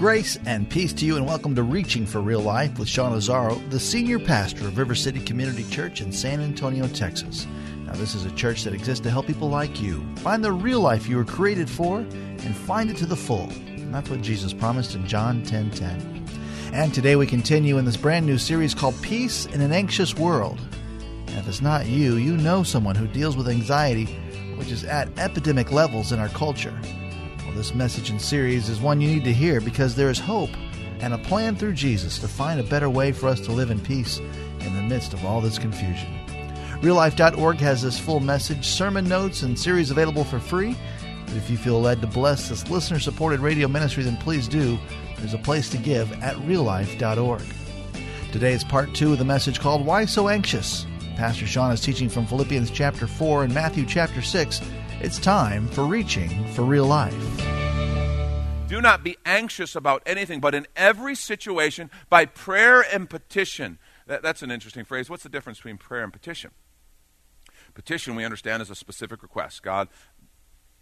Grace and peace to you, and welcome to Reaching for Real Life with Sean Azzaro, the senior pastor of River City Community Church in San Antonio, Texas. Now, this is a church that exists to help people like you find the real life you were created for and find it to the full. And that's what Jesus promised in John 10 10. And today we continue in this brand new series called Peace in an Anxious World. And if it's not you, you know someone who deals with anxiety, which is at epidemic levels in our culture. This message and series is one you need to hear because there is hope and a plan through Jesus to find a better way for us to live in peace in the midst of all this confusion. RealLife.org has this full message, sermon notes, and series available for free. But if you feel led to bless this listener supported radio ministry, then please do. There's a place to give at reallife.org. Today is part two of the message called Why So Anxious? Pastor Sean is teaching from Philippians chapter 4 and Matthew chapter 6 it's time for Reaching for Real Life. Do not be anxious about anything, but in every situation, by prayer and petition. That, that's an interesting phrase. What's the difference between prayer and petition? Petition, we understand, is a specific request. God,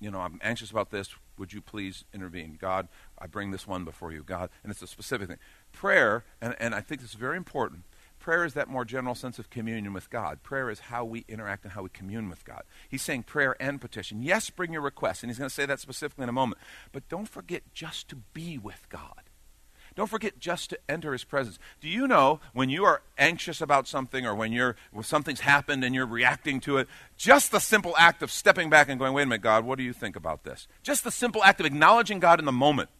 you know, I'm anxious about this. Would you please intervene? God, I bring this one before you. God, and it's a specific thing. Prayer, and, and I think this is very important, prayer is that more general sense of communion with God. Prayer is how we interact and how we commune with God. He's saying prayer and petition. Yes, bring your requests, and he's going to say that specifically in a moment. But don't forget just to be with God. Don't forget just to enter his presence. Do you know when you are anxious about something or when you're when something's happened and you're reacting to it, just the simple act of stepping back and going, "Wait a minute, God, what do you think about this?" Just the simple act of acknowledging God in the moment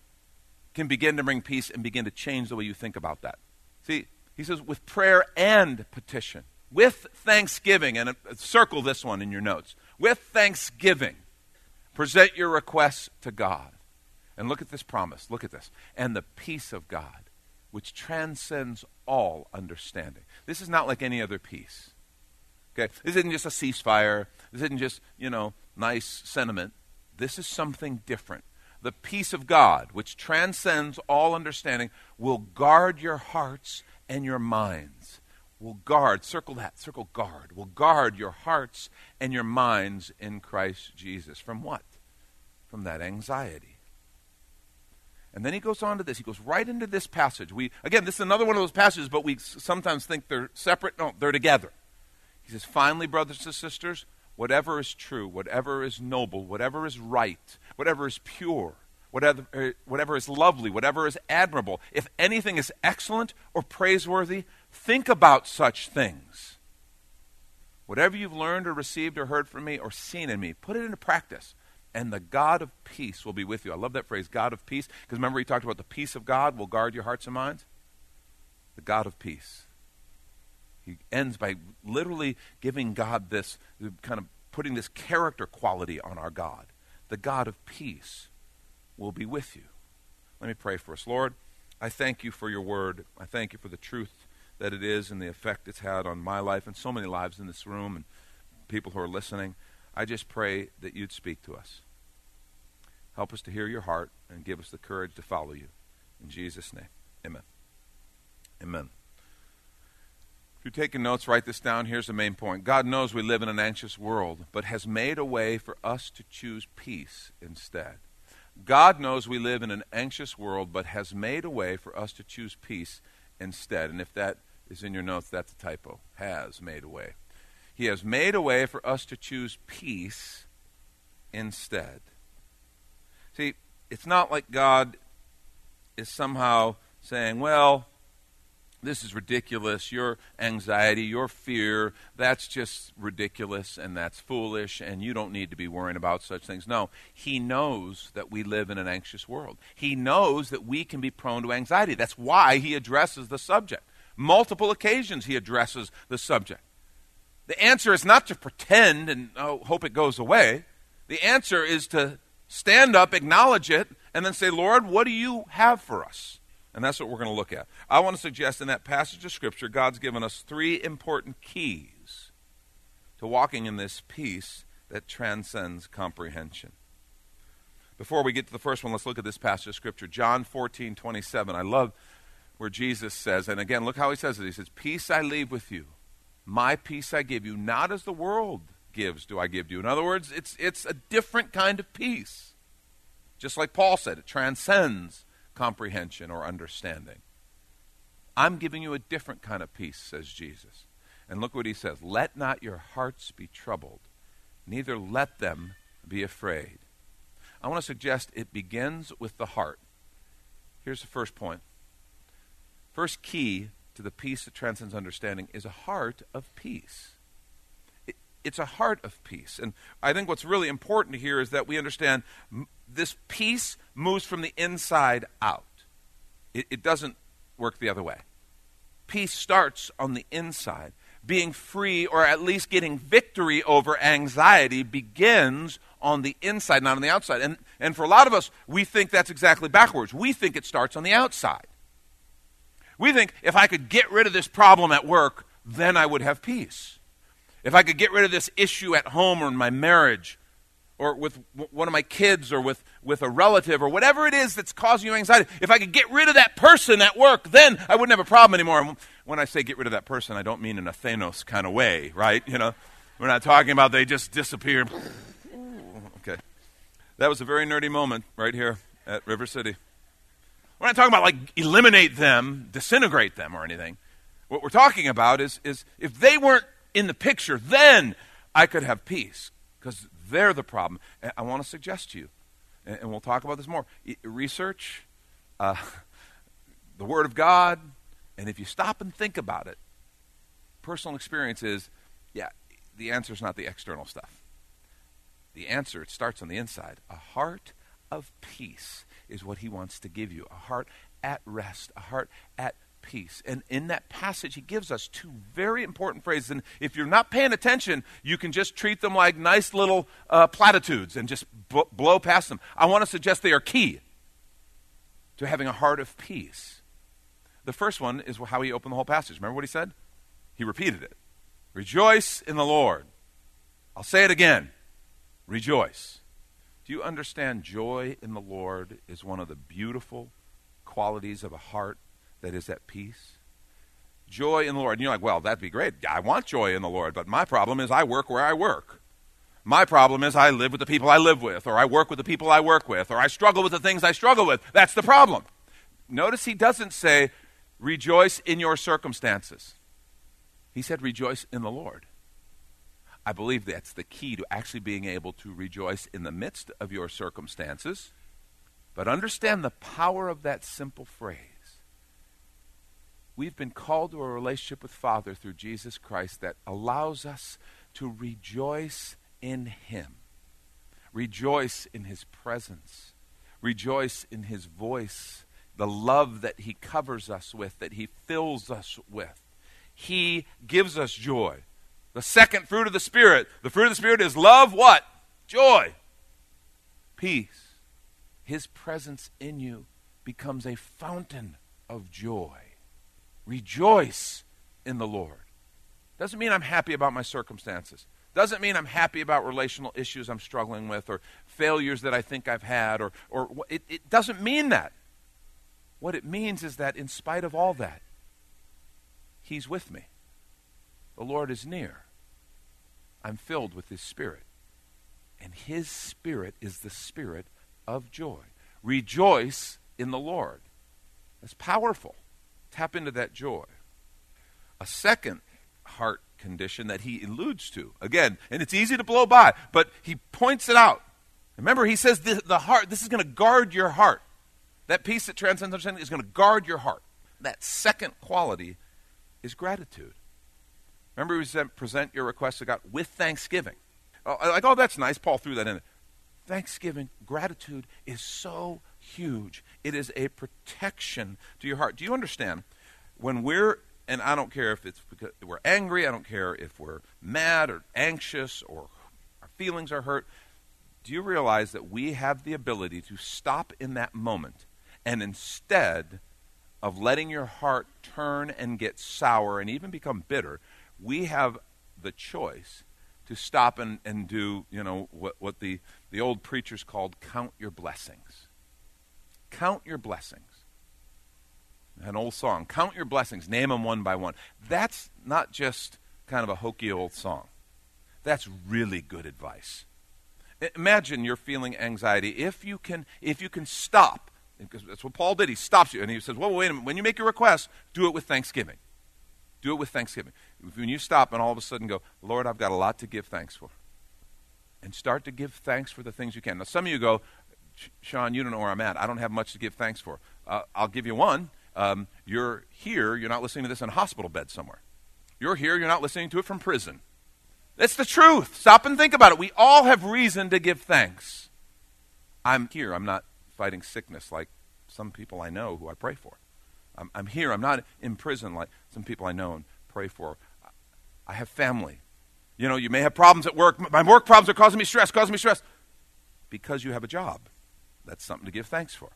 can begin to bring peace and begin to change the way you think about that. See, he says, with prayer and petition, with thanksgiving, and circle this one in your notes. With thanksgiving, present your requests to God. And look at this promise. Look at this. And the peace of God, which transcends all understanding. This is not like any other peace. Okay? This isn't just a ceasefire. This isn't just, you know, nice sentiment. This is something different. The peace of God, which transcends all understanding, will guard your hearts and your minds will guard, circle that, circle guard, will guard your hearts and your minds in Christ Jesus. From what? From that anxiety. And then he goes on to this. He goes right into this passage. We again, this is another one of those passages, but we sometimes think they're separate. No, they're together. He says, "Finally, brothers and sisters, whatever is true, whatever is noble, whatever is right, whatever is pure, whatever, er, whatever is lovely, whatever is admirable, if anything is excellent or praiseworthy, think about such things. Whatever you've learned or received or heard from me or seen in me, put it into practice, and the God of peace will be with you. I love that phrase, God of peace, because remember he talked about the peace of God will guard your hearts and minds? The God of peace. He ends by literally giving God this, kind of putting this character quality on our God. The God of peace will be with you. Let me pray for us. Lord, I thank you for your word. I thank you for the truth that it is and the effect it's had on my life and so many lives in this room and people who are listening. I just pray that you'd speak to us. Help us to hear your heart and give us the courage to follow you. In Jesus' name, amen. Amen. If you're taking notes, write this down. Here's the main point God knows we live in an anxious world, but has made a way for us to choose peace instead. God knows we live in an anxious world, but has made a way for us to choose peace instead. And if that is in your notes, that's a typo. Has made a way. He has made a way for us to choose peace instead. See, it's not like God is somehow saying, well, this is ridiculous. Your anxiety, your fear, that's just ridiculous and that's foolish, and you don't need to be worrying about such things. No, he knows that we live in an anxious world. He knows that we can be prone to anxiety. That's why he addresses the subject. Multiple occasions he addresses the subject. The answer is not to pretend and oh, hope it goes away. The answer is to stand up, acknowledge it, and then say, Lord, what do you have for us? And that's what we're going to look at. I want to suggest in that passage of Scripture, God's given us three important keys to walking in this peace that transcends comprehension. Before we get to the first one, let's look at this passage of Scripture. John 14, 27. I love where Jesus says, and again, look how he says it. He says, Peace I leave with you, my peace I give you, not as the world gives do I give to you. In other words, it's, it's a different kind of peace. Just like Paul said, it transcends comprehension or understanding. I'm giving you a different kind of peace, says Jesus. And look what he says Let not your hearts be troubled, neither let them be afraid. I want to suggest it begins with the heart. Here's the first point. First key to the peace that transcends understanding is a heart of peace. It, it's a heart of peace. And I think what's really important here is that we understand m- this peace moves from the inside out, it, it doesn't work the other way. Peace starts on the inside. Being free, or at least getting victory over anxiety, begins on the inside, not on the outside. And, and for a lot of us, we think that's exactly backwards. We think it starts on the outside. We think if I could get rid of this problem at work, then I would have peace. If I could get rid of this issue at home or in my marriage, or with one of my kids, or with, with a relative, or whatever it is that's causing you anxiety, if I could get rid of that person at work, then I wouldn't have a problem anymore. When I say get rid of that person, I don't mean in a Thanos kind of way, right? You know, we're not talking about they just disappear. okay. That was a very nerdy moment right here at River City. We're not talking about like eliminate them, disintegrate them, or anything. What we're talking about is, is if they weren't in the picture, then I could have peace because they're the problem. And I want to suggest to you, and, and we'll talk about this more research, uh, the Word of God, and if you stop and think about it, personal experience is yeah, the answer is not the external stuff. The answer, it starts on the inside. A heart of peace is what he wants to give you a heart at rest, a heart at peace. And in that passage, he gives us two very important phrases. And if you're not paying attention, you can just treat them like nice little uh, platitudes and just b- blow past them. I want to suggest they are key to having a heart of peace. The first one is how he opened the whole passage. Remember what he said? He repeated it Rejoice in the Lord. I'll say it again. Rejoice. Do you understand joy in the Lord is one of the beautiful qualities of a heart that is at peace? Joy in the Lord. And you're like, well, that'd be great. I want joy in the Lord, but my problem is I work where I work. My problem is I live with the people I live with, or I work with the people I work with, or I struggle with the things I struggle with. That's the problem. Notice he doesn't say, rejoice in your circumstances. He said, rejoice in the Lord. I believe that's the key to actually being able to rejoice in the midst of your circumstances. But understand the power of that simple phrase. We've been called to a relationship with Father through Jesus Christ that allows us to rejoice in Him, rejoice in His presence, rejoice in His voice, the love that He covers us with, that He fills us with. He gives us joy. The second fruit of the Spirit. The fruit of the Spirit is love, what? Joy. Peace. His presence in you becomes a fountain of joy. Rejoice in the Lord. Doesn't mean I'm happy about my circumstances. Doesn't mean I'm happy about relational issues I'm struggling with or failures that I think I've had or, or it, it doesn't mean that. What it means is that in spite of all that, He's with me. The Lord is near. I'm filled with His Spirit. And His Spirit is the Spirit of joy. Rejoice in the Lord. That's powerful. Tap into that joy. A second heart condition that he alludes to, again, and it's easy to blow by, but he points it out. Remember, he says the, the heart, this is going to guard your heart. That peace that transcends understanding is going to guard your heart. That second quality is gratitude. Remember, said present your request to God with thanksgiving. Oh, like, oh, that's nice. Paul threw that in. Thanksgiving, gratitude is so huge. It is a protection to your heart. Do you understand? When we're, and I don't care if it's because we're angry, I don't care if we're mad or anxious or our feelings are hurt. Do you realize that we have the ability to stop in that moment and instead of letting your heart turn and get sour and even become bitter, we have the choice to stop and, and do, you know, what, what the, the old preachers called count your blessings. Count your blessings. An old song, count your blessings, name them one by one. That's not just kind of a hokey old song. That's really good advice. Imagine you're feeling anxiety. If you can, if you can stop Because that's what Paul did. He stops you and he says, well, wait a minute. When you make your request, do it with thanksgiving. Do it with thanksgiving. When you stop and all of a sudden go, Lord, I've got a lot to give thanks for. And start to give thanks for the things you can. Now, some of you go, Sean, you don't know where I'm at. I don't have much to give thanks for. Uh, I'll give you one. Um, you're here. You're not listening to this in a hospital bed somewhere. You're here. You're not listening to it from prison. That's the truth. Stop and think about it. We all have reason to give thanks. I'm here. I'm not fighting sickness like some people I know who I pray for. I'm, I'm here. I'm not in prison like some people I know and pray for. I have family. You know, you may have problems at work. My work problems are causing me stress, causing me stress. Because you have a job. That's something to give thanks for.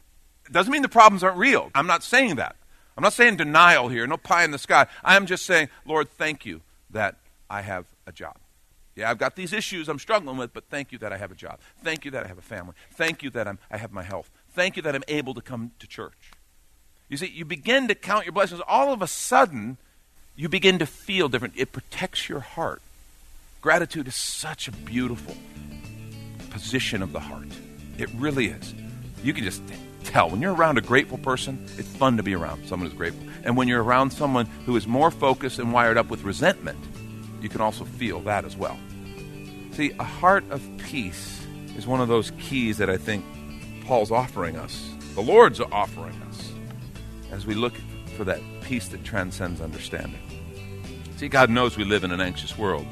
It doesn't mean the problems aren't real. I'm not saying that. I'm not saying denial here, no pie in the sky. I am just saying, Lord, thank you that I have a job. Yeah, I've got these issues I'm struggling with, but thank you that I have a job. Thank you that I have a family. Thank you that I'm, I have my health. Thank you that I'm able to come to church. You see, you begin to count your blessings. All of a sudden, you begin to feel different. It protects your heart. Gratitude is such a beautiful position of the heart. It really is. You can just tell. When you're around a grateful person, it's fun to be around someone who's grateful. And when you're around someone who is more focused and wired up with resentment, you can also feel that as well. See, a heart of peace is one of those keys that I think Paul's offering us, the Lord's offering us, as we look for that peace that transcends understanding. See, God knows we live in an anxious world,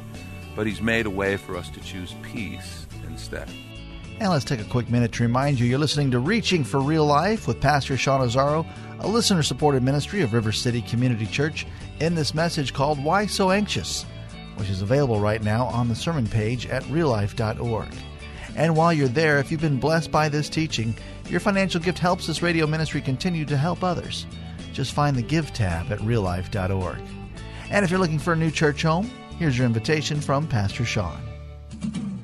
but He's made a way for us to choose peace instead. And let's take a quick minute to remind you you're listening to Reaching for Real Life with Pastor Sean Azzaro, a listener supported ministry of River City Community Church, in this message called Why So Anxious? which is available right now on the sermon page at reallife.org. And while you're there, if you've been blessed by this teaching, your financial gift helps this radio ministry continue to help others. Just find the Give tab at reallife.org. And if you're looking for a new church home, here's your invitation from Pastor Sean.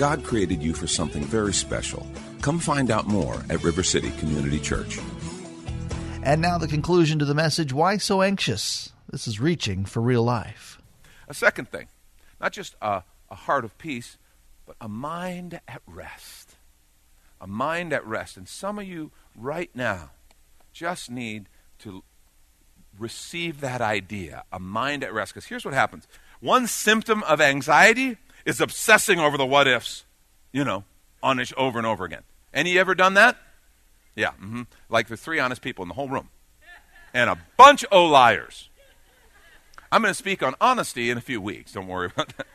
God created you for something very special. Come find out more at River City Community Church. And now the conclusion to the message Why So Anxious? This is Reaching for Real Life. A second thing, not just a, a heart of peace, but a mind at rest. A mind at rest. And some of you right now just need to receive that idea, a mind at rest. Because here's what happens one symptom of anxiety is obsessing over the what ifs, you know, on it over and over again. Any ever done that? Yeah, mm-hmm. like the three honest people in the whole room, and a bunch of liars. I'm going to speak on honesty in a few weeks. Don't worry about that.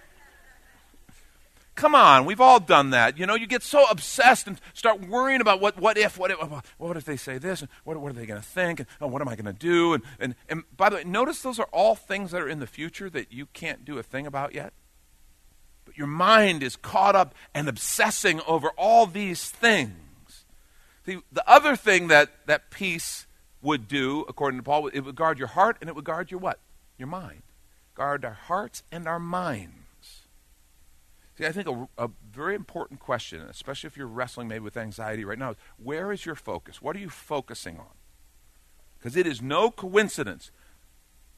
Come on, we've all done that. You know, you get so obsessed and start worrying about what, what if, what if, what if they say this, and what, what are they going to think, and oh, what am I going to do? And, and, and by the way, notice those are all things that are in the future that you can't do a thing about yet. Your mind is caught up and obsessing over all these things. The, the other thing that, that peace would do, according to Paul, it would guard your heart and it would guard your what? your mind. Guard our hearts and our minds. See, I think a, a, very important question, especially if you're wrestling maybe with anxiety right now, is where is your focus? What are you focusing on? Because it is no coincidence.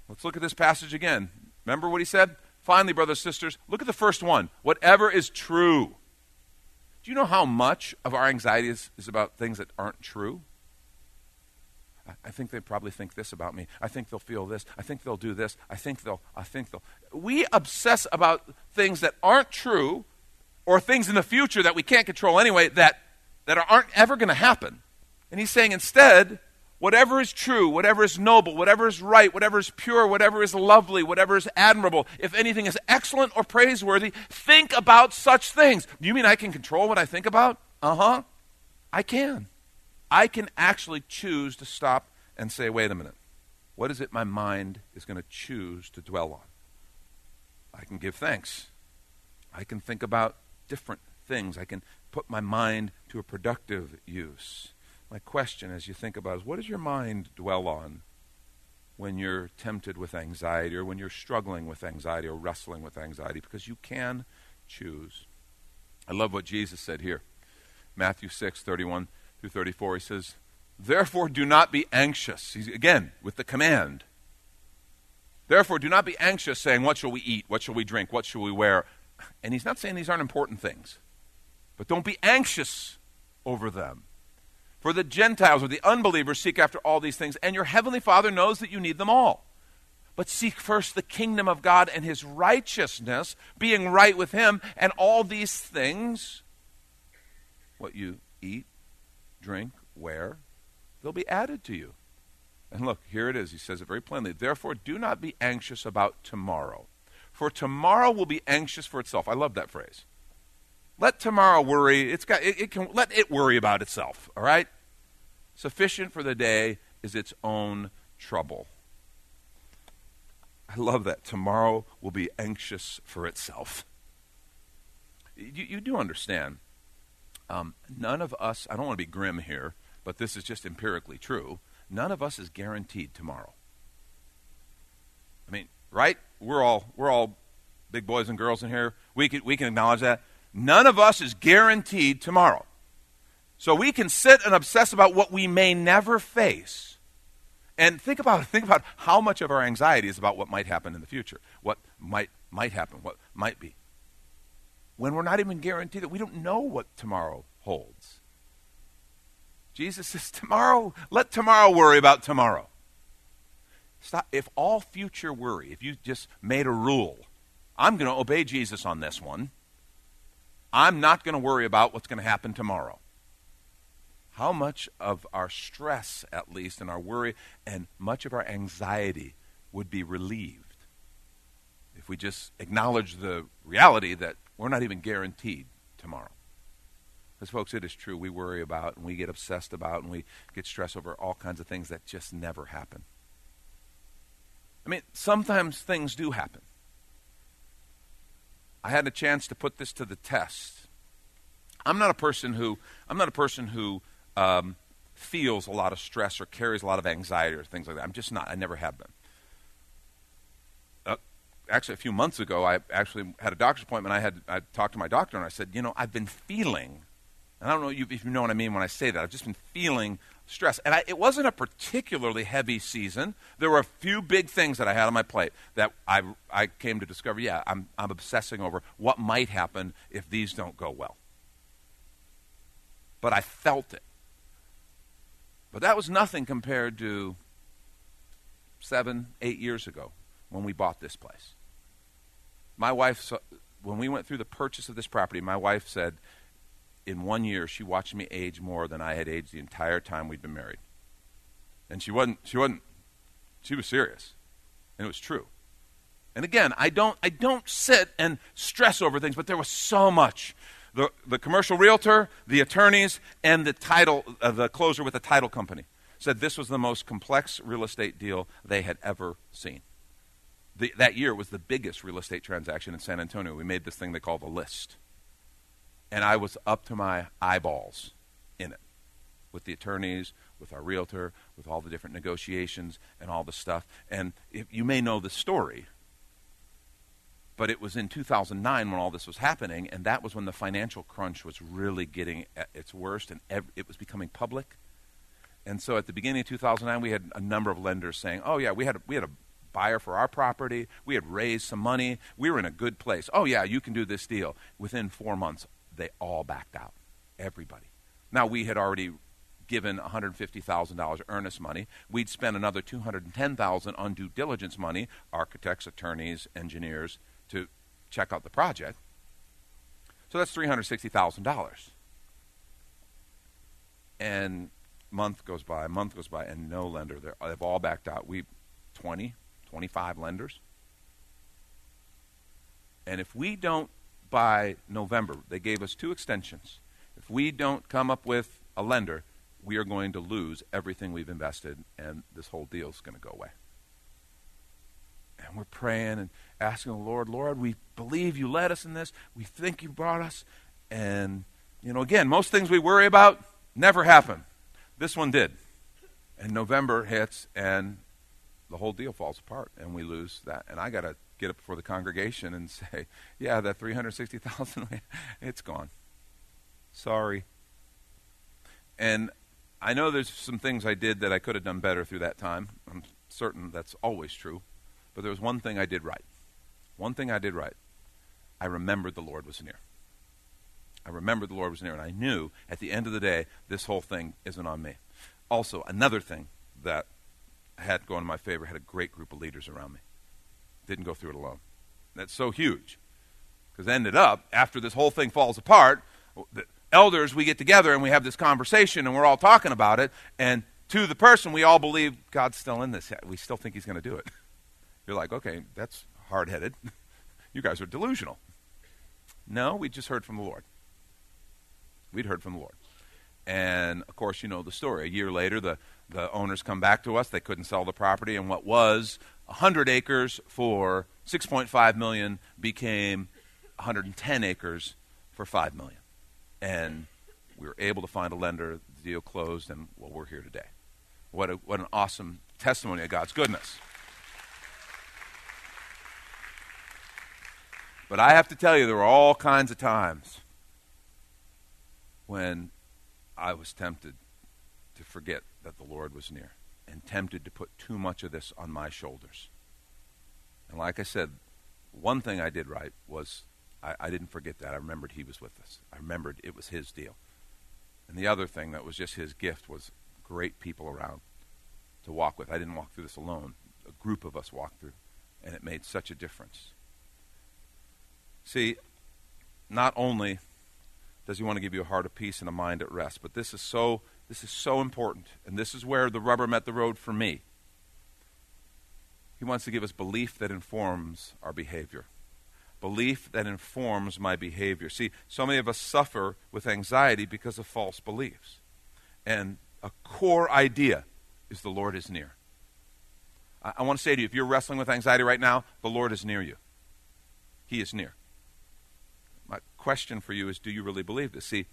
Let's look at this passage again. Remember what he said? Finally, brothers and sisters, look at the first one. Whatever is true. Do you know how much of our anxiety is, is about things that aren't true? I think they probably think this about me. I think they'll feel this. I think they'll do this. I think they'll, I think they'll. We obsess about things that aren't true or things in the future that we can't control anyway that, that aren't ever going to happen. And he's saying instead, whatever is true, whatever is noble, whatever is right, whatever is pure, whatever is lovely, whatever is admirable, if anything is excellent or praiseworthy, think about such things. You mean I can control what I think about? Uh huh. I can. I can actually choose to stop and say, wait a minute. What is it my mind is going to choose to dwell on? I can give thanks. I can think about different things. I can put my mind to a productive use. My question as you think about is what does your mind dwell on when you're tempted with anxiety or when you're struggling with anxiety or wrestling with anxiety? Because you can choose. I love what Jesus said here. Matthew 6, 31 through 34. He says, Therefore, do not be anxious. He's, again, with the command. Therefore, do not be anxious, saying, What shall we eat? What shall we drink? What shall we wear? And he's not saying these aren't important things. But don't be anxious over them. For the Gentiles or the unbelievers seek after all these things, and your heavenly Father knows that you need them all. But seek first the kingdom of God and his righteousness, being right with him, and all these things, what you eat, drink, wear, they'll be added to you. And look, here it is. He says it very plainly. Therefore, do not be anxious about tomorrow, for tomorrow will be anxious for itself. I love that phrase. Let tomorrow worry. It's got, it, it can, let it worry about itself, all right? Sufficient for the day is its own trouble. I love that. Tomorrow will be anxious for itself. You, you do understand. Um, none of us, I don't want to be grim here, but this is just empirically true. None of us is guaranteed tomorrow. I mean, right? We're all, we're all big boys and girls in here. We can, we can acknowledge that. None of us is guaranteed tomorrow. So we can sit and obsess about what we may never face. And think about think about how much of our anxiety is about what might happen in the future, what might might happen, what might be. When we're not even guaranteed that we don't know what tomorrow holds. Jesus says, tomorrow, let tomorrow worry about tomorrow. Stop. If all future worry, if you just made a rule, I'm going to obey Jesus on this one. I'm not going to worry about what's going to happen tomorrow. How much of our stress, at least, and our worry, and much of our anxiety would be relieved if we just acknowledge the reality that we're not even guaranteed tomorrow. Because, folks, it is true. We worry about and we get obsessed about and we get stressed over all kinds of things that just never happen. I mean, sometimes things do happen. I had a chance to put this to the test. I'm not a person who I'm not a person who um, feels a lot of stress or carries a lot of anxiety or things like that. I'm just not. I never have been. Uh, actually, a few months ago, I actually had a doctor's appointment. I had I talked to my doctor and I said, you know, I've been feeling. And I don't know if you know what I mean when I say that. I've just been feeling stress. And I, it wasn't a particularly heavy season. There were a few big things that I had on my plate that I, I came to discover, yeah, I'm, I'm obsessing over what might happen if these don't go well. But I felt it. But that was nothing compared to seven, eight years ago when we bought this place. My wife, when we went through the purchase of this property, my wife said, in one year, she watched me age more than I had aged the entire time we'd been married. And she wasn't, she wasn't, she was serious. And it was true. And again, I don't, I don't sit and stress over things, but there was so much. The, the commercial realtor, the attorneys, and the title, uh, the closer with the title company said this was the most complex real estate deal they had ever seen. The, that year was the biggest real estate transaction in San Antonio. We made this thing they call the list and I was up to my eyeballs in it with the attorneys, with our realtor, with all the different negotiations and all the stuff. And if, you may know the story, but it was in 2009 when all this was happening, and that was when the financial crunch was really getting at its worst, and ev- it was becoming public. And so at the beginning of 2009, we had a number of lenders saying, "Oh yeah, we had a, we had a buyer for our property. We had raised some money. We were in a good place. Oh yeah, you can do this deal." Within four months, they all backed out. Everybody. Now, we had already given $150,000 earnest money. We'd spent another 210,000 on due diligence money, architects, attorneys, engineers, to check out the project. So that's $360,000. And month goes by, month goes by, and no lender. They're, they've all backed out. We 20, 25 lenders. And if we don't by November, they gave us two extensions. If we don't come up with a lender, we are going to lose everything we've invested, and this whole deal is going to go away. And we're praying and asking the Lord, Lord, we believe you led us in this. We think you brought us. And, you know, again, most things we worry about never happen. This one did. And November hits, and the whole deal falls apart, and we lose that. And I got to get up before the congregation and say, yeah, that 360000 it's gone. Sorry. And I know there's some things I did that I could have done better through that time. I'm certain that's always true. But there was one thing I did right. One thing I did right. I remembered the Lord was near. I remembered the Lord was near, and I knew at the end of the day, this whole thing isn't on me. Also, another thing that had going in my favor had a great group of leaders around me. Didn't go through it alone. That's so huge. Because ended up, after this whole thing falls apart, the elders, we get together and we have this conversation and we're all talking about it. And to the person, we all believe God's still in this. We still think He's going to do it. You're like, okay, that's hard headed. you guys are delusional. No, we just heard from the Lord. We'd heard from the Lord. And of course, you know the story. A year later, the, the owners come back to us. They couldn't sell the property, and what was 100 acres for 6.5 million became 110 acres for 5 million. And we were able to find a lender, the deal closed, and well, we're here today. What, a, what an awesome testimony of God's goodness. But I have to tell you, there were all kinds of times when I was tempted to forget that the Lord was near and tempted to put too much of this on my shoulders. And like I said, one thing I did right was I, I, didn't forget that. I remembered he was with us. I remembered it was his deal. And the other thing that was just his gift was great people around to walk with. I didn't walk through this alone. A group of us walked through, and it made such a difference. See, not only does he want to give you a heart of peace and a mind at rest, but this is so this is so important, and this is where the rubber met the road for me. He wants to give us belief that informs our behavior. Belief that informs my behavior. See, so many of us suffer with anxiety because of false beliefs. And a core idea is the Lord is near. I, I want to say to you if you're wrestling with anxiety right now, the Lord is near you. He is near. Question for you is do you really believe this? See,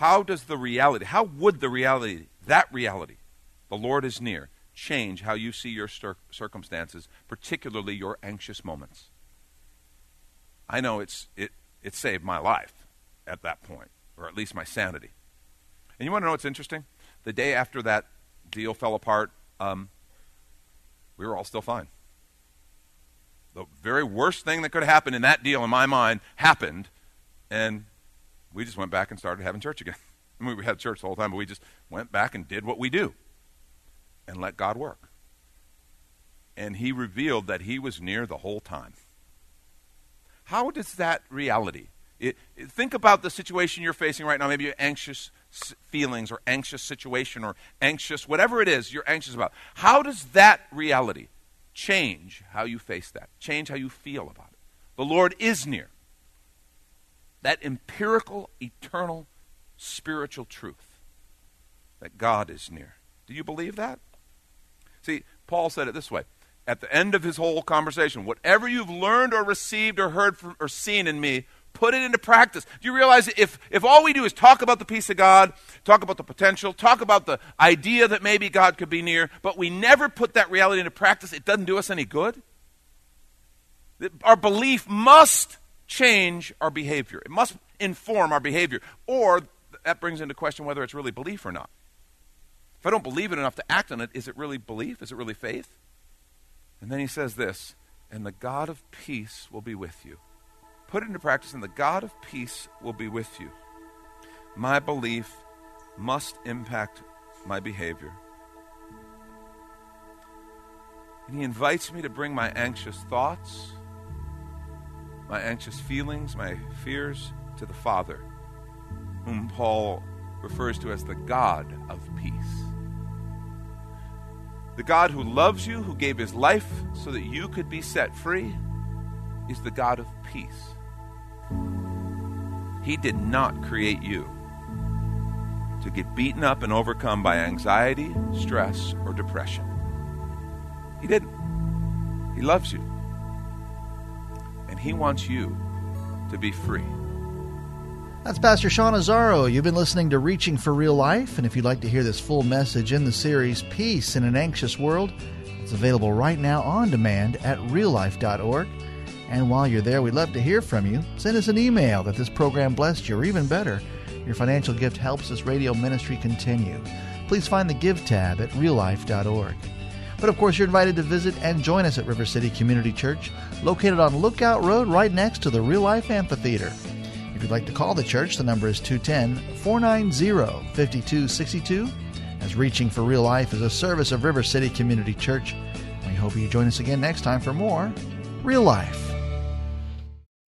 how does the reality, how would the reality, that reality, the Lord is near, change how you see your cir- circumstances, particularly your anxious moments? I know it's, it, it saved my life at that point, or at least my sanity. And you want to know what's interesting? The day after that deal fell apart, um, we were all still fine. The very worst thing that could have happened in that deal, in my mind, happened, and we just went back and started having church again. I mean, we had church the whole time, but we just went back and did what we do and let God work. And He revealed that He was near the whole time. How does that reality? It, it, think about the situation you're facing right now. Maybe you're anxious feelings or anxious situation or anxious, whatever it is you're anxious about. How does that reality change how you face that? Change how you feel about it? The Lord is near that empirical, eternal, spiritual truth that God is near. Do you believe that? See, Paul said it this way at the end of his whole conversation whatever you've learned or received or heard from, or seen in me, put it into practice. Do you realize if, if all we do is talk about the peace of God, talk about the potential, talk about the idea that maybe God could be near, but we never put that reality into practice, it doesn't do us any good? Our belief must change our behavior. It must inform our behavior. Or that brings into question whether it's really belief or not. If I don't believe it enough to act on it, is it really belief? Is it really faith? And then he says this, and the God of peace will be with you. Put it into practice, and the God of peace will be with you. My belief must impact my behavior. And he invites me to bring my anxious thoughts, my anxious feelings, my fears to the Father, whom Paul refers to as the God of peace. The God who loves you, who gave his life so that you could be set free, is the God of peace. He did not create you to get beaten up and overcome by anxiety, stress, or depression. He didn't. He loves you. And He wants you to be free. That's Pastor Sean Azzaro. You've been listening to Reaching for Real Life, and if you'd like to hear this full message in the series Peace in an Anxious World, it's available right now on demand at reallife.org. And while you're there, we'd love to hear from you. Send us an email that this program blessed you, or even better, your financial gift helps this radio ministry continue. Please find the Give tab at reallife.org. But of course, you're invited to visit and join us at River City Community Church, located on Lookout Road right next to the Real Life Amphitheater. If you'd like to call the church, the number is 210 490 5262. As Reaching for Real Life is a service of River City Community Church. We hope you join us again next time for more Real Life.